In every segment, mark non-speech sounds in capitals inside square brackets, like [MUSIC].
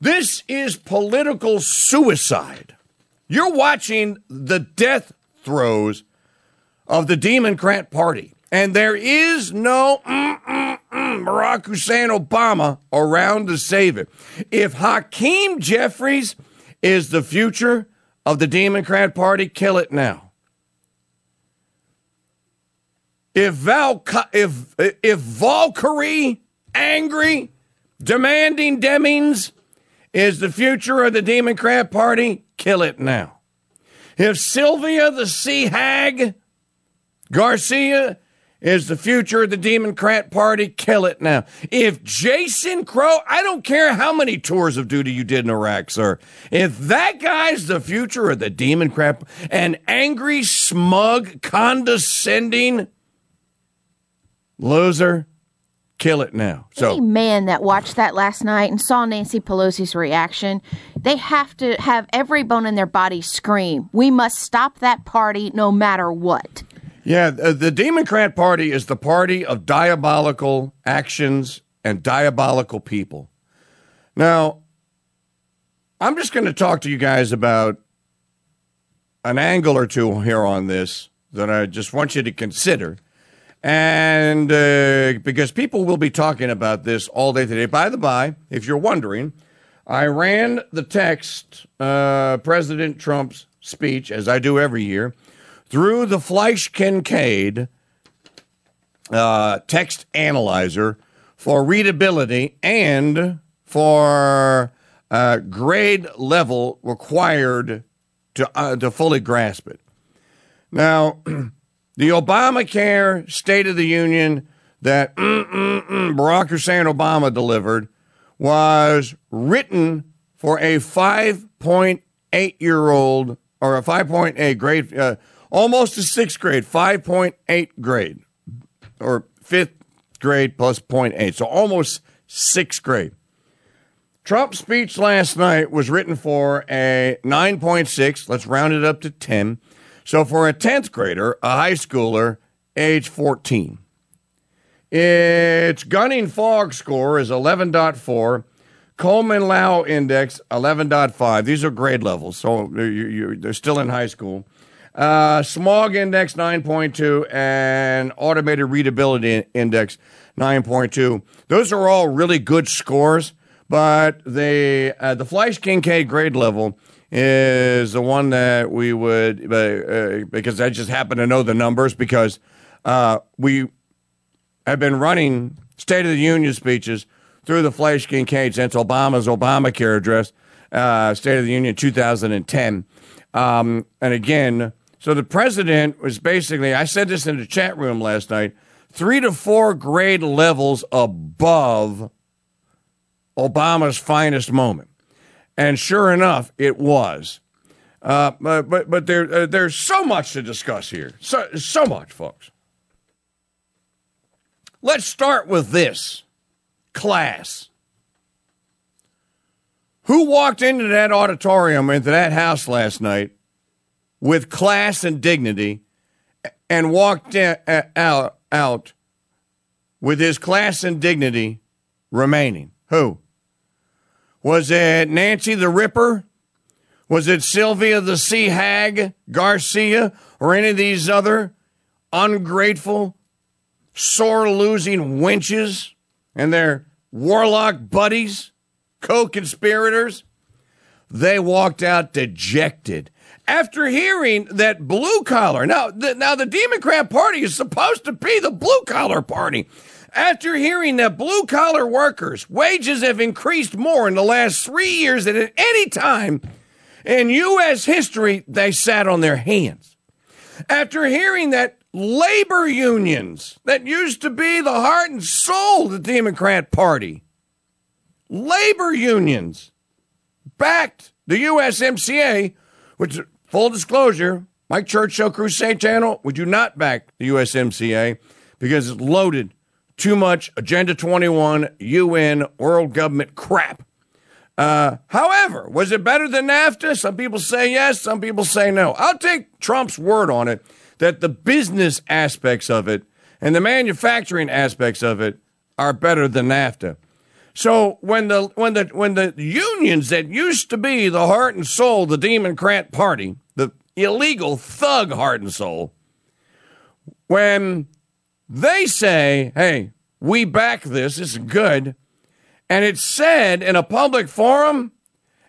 This is political suicide. You're watching the death throes of the Democrat Party. And there is no Barack Hussein Obama around to save it. If Hakeem Jeffries is the future of the Democrat Party, kill it now. If Val, if if Valkyrie, angry, demanding Demings, is the future of the Democrat Party, kill it now. If Sylvia the Sea Hag Garcia is the future of the Democrat Party. Kill it now. If Jason Crow, I don't care how many tours of duty you did in Iraq, sir. If that guy's the future of the Democrat, an angry, smug, condescending loser, kill it now. So, any man that watched that last night and saw Nancy Pelosi's reaction, they have to have every bone in their body scream, "We must stop that party, no matter what." Yeah, uh, the Democrat Party is the party of diabolical actions and diabolical people. Now, I'm just going to talk to you guys about an angle or two here on this that I just want you to consider. And uh, because people will be talking about this all day today. By the by, if you're wondering, I ran the text, uh, President Trump's speech, as I do every year through the Flesch Kincaid uh, text analyzer for readability and for uh, grade level required to, uh, to fully grasp it. Now, [CLEARS THROAT] the Obamacare State of the Union that mm, mm, mm, Barack Hussein Obama delivered was written for a 5.8 year old or a 5.8 grade uh, almost a sixth grade, 5.8 grade, or fifth grade plus 0.8. So almost sixth grade. Trump's speech last night was written for a 9.6. Let's round it up to 10. So for a 10th grader, a high schooler, age 14. Its gunning fog score is 11.4. Coleman Liau index 11.5. These are grade levels, so they're still in high school. Uh, smog index 9.2 and automated readability index 9.2. Those are all really good scores, but the uh, the Flesch Kincaid grade level is the one that we would uh, because I just happen to know the numbers because uh, we have been running State of the Union speeches through the Flesch Kincaid since Obama's Obamacare address, uh, State of the Union 2010. Um, and again, so the president was basically, I said this in the chat room last night, three to four grade levels above Obama's finest moment. And sure enough, it was. Uh, but but, but there, uh, there's so much to discuss here. So, so much, folks. Let's start with this class. Who walked into that auditorium, into that house last night with class and dignity and walked out, out with his class and dignity remaining. Who? Was it Nancy the Ripper? Was it Sylvia the Sea Hag Garcia or any of these other ungrateful, sore losing wenches and their warlock buddies, co conspirators? They walked out dejected after hearing that blue collar, now, the, now the Democrat Party is supposed to be the blue collar party. After hearing that blue collar workers' wages have increased more in the last three years than at any time in U.S. history, they sat on their hands. After hearing that labor unions that used to be the heart and soul of the Democrat Party, labor unions backed the USMCA, which Full disclosure, Mike Churchill Crusade Channel, we do not back the USMCA because it's loaded too much Agenda 21, UN, world government crap. Uh, however, was it better than NAFTA? Some people say yes, some people say no. I'll take Trump's word on it that the business aspects of it and the manufacturing aspects of it are better than NAFTA. So when the when the when the unions that used to be the heart and soul, the Democrat Party, the illegal thug heart and soul, when they say, "Hey, we back this. it's good," and it's said in a public forum,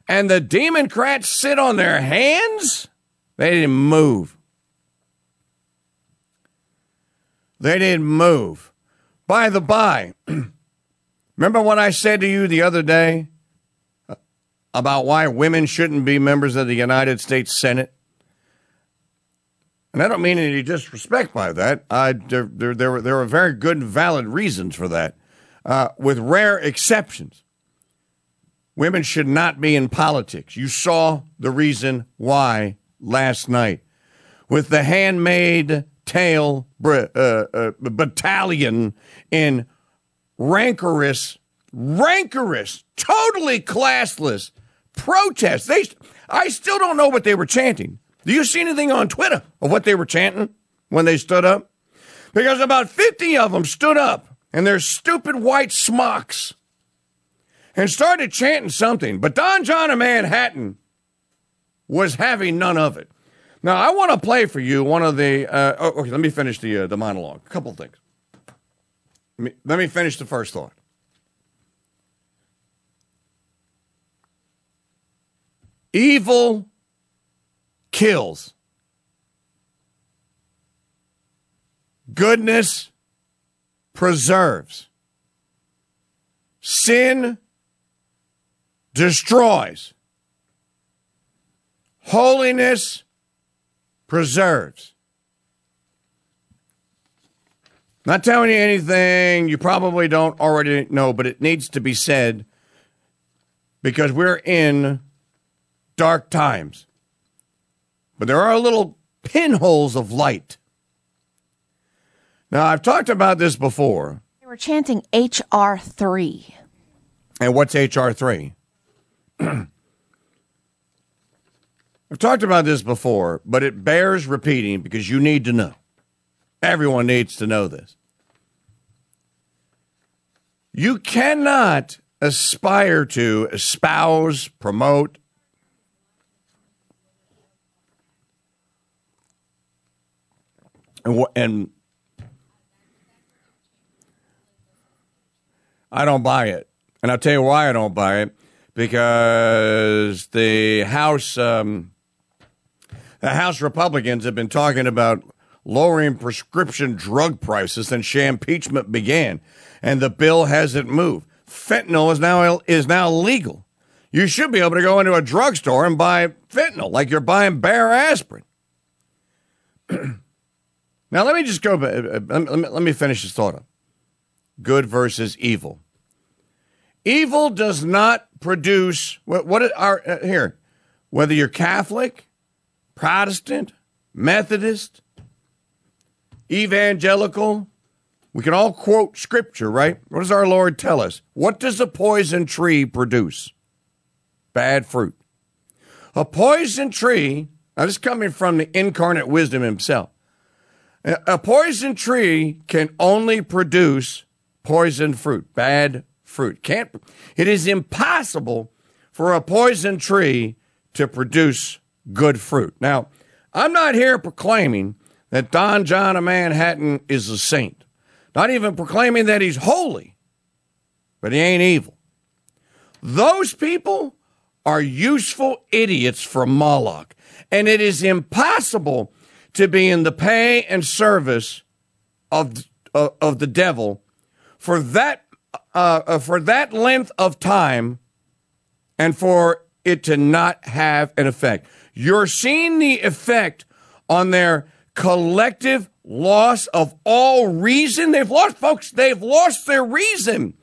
and the Democrats sit on their hands, they didn't move. They didn't move. By the by. [CLEARS THROAT] Remember what I said to you the other day uh, about why women shouldn't be members of the United States Senate? And I don't mean any disrespect by that. I, there, there, there, there are very good and valid reasons for that, uh, with rare exceptions. Women should not be in politics. You saw the reason why last night with the Handmaid tale uh, uh, battalion in rancorous, rancorous, totally classless protest. They, I still don't know what they were chanting. Do you see anything on Twitter of what they were chanting when they stood up? Because about 50 of them stood up in their stupid white smocks and started chanting something. But Don John of Manhattan was having none of it. Now, I want to play for you one of the. Uh, oh, okay, let me finish the, uh, the monologue. A couple things. Let me, let me finish the first thought. Evil kills. Goodness preserves. Sin destroys. Holiness preserves. Not telling you anything you probably don't already know, but it needs to be said because we're in dark times. But there are little pinholes of light. Now, I've talked about this before. They were chanting HR 3. And what's HR 3? [CLEARS THROAT] I've talked about this before, but it bears repeating because you need to know. Everyone needs to know this. You cannot aspire to espouse, promote, and, and I don't buy it. And I'll tell you why I don't buy it because the House, um, the House Republicans have been talking about lowering prescription drug prices since impeachment began, and the bill hasn't moved. Fentanyl is now is now legal. You should be able to go into a drugstore and buy fentanyl like you're buying Bayer aspirin. [CLEARS THROAT] now let me just go. Uh, uh, let me finish this thought. Up. Good versus evil. Evil does not produce what, what are uh, here, whether you're Catholic, Protestant, Methodist, evangelical. We can all quote scripture, right? What does our Lord tell us? What does a poison tree produce? Bad fruit. A poison tree, now this is coming from the incarnate wisdom himself. A poison tree can only produce poison fruit, bad fruit. Can't it is impossible for a poison tree to produce good fruit. Now, I'm not here proclaiming that Don John of Manhattan is a saint. Not even proclaiming that he's holy, but he ain't evil. Those people are useful idiots from Moloch. And it is impossible to be in the pay and service of, uh, of the devil for that, uh, uh, for that length of time and for it to not have an effect. You're seeing the effect on their collective loss of all reason. They've lost, folks, they've lost their reason.